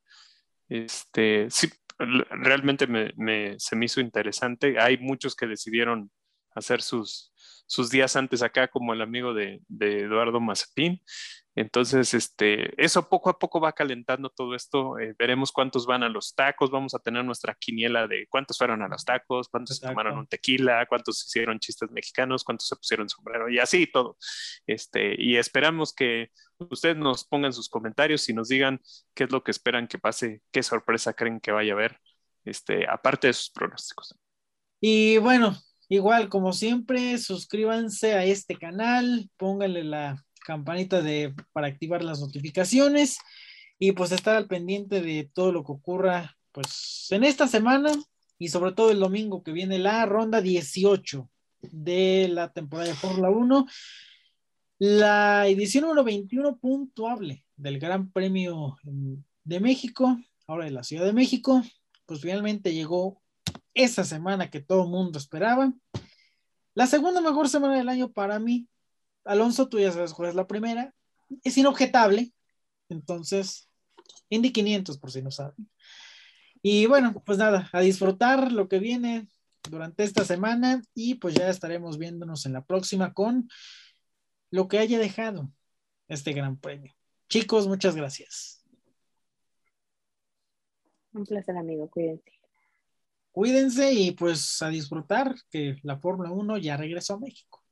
Este, sí, realmente me, se me hizo interesante. Hay muchos que decidieron hacer sus, sus días antes acá, como el amigo de, de Eduardo Mazepin. Entonces, este, eso poco a poco va calentando todo esto. Eh, veremos cuántos van a los tacos. Vamos a tener nuestra quiniela de cuántos fueron a los tacos, cuántos tomaron un tequila, cuántos hicieron chistes mexicanos, cuántos se pusieron sombrero y así todo. Este, y esperamos que ustedes nos pongan sus comentarios y nos digan qué es lo que esperan que pase, qué sorpresa creen que vaya a haber, este, aparte de sus pronósticos. Y bueno, igual como siempre, suscríbanse a este canal, pónganle la campanita de, para activar las notificaciones y pues estar al pendiente de todo lo que ocurra pues en esta semana y sobre todo el domingo que viene la ronda 18 de la temporada de Fórmula 1. La edición número 21 puntuable del Gran Premio de México, ahora de la Ciudad de México, pues finalmente llegó esa semana que todo el mundo esperaba. La segunda mejor semana del año para mí, Alonso, tú ya sabes cuál es la primera. Es inobjetable. Entonces, Indy 500, por si no saben. Y bueno, pues nada, a disfrutar lo que viene durante esta semana y pues ya estaremos viéndonos en la próxima con lo que haya dejado este gran premio. Chicos, muchas gracias. Un placer, amigo. Cuídense. Cuídense y pues a disfrutar que la Fórmula 1 ya regresó a México.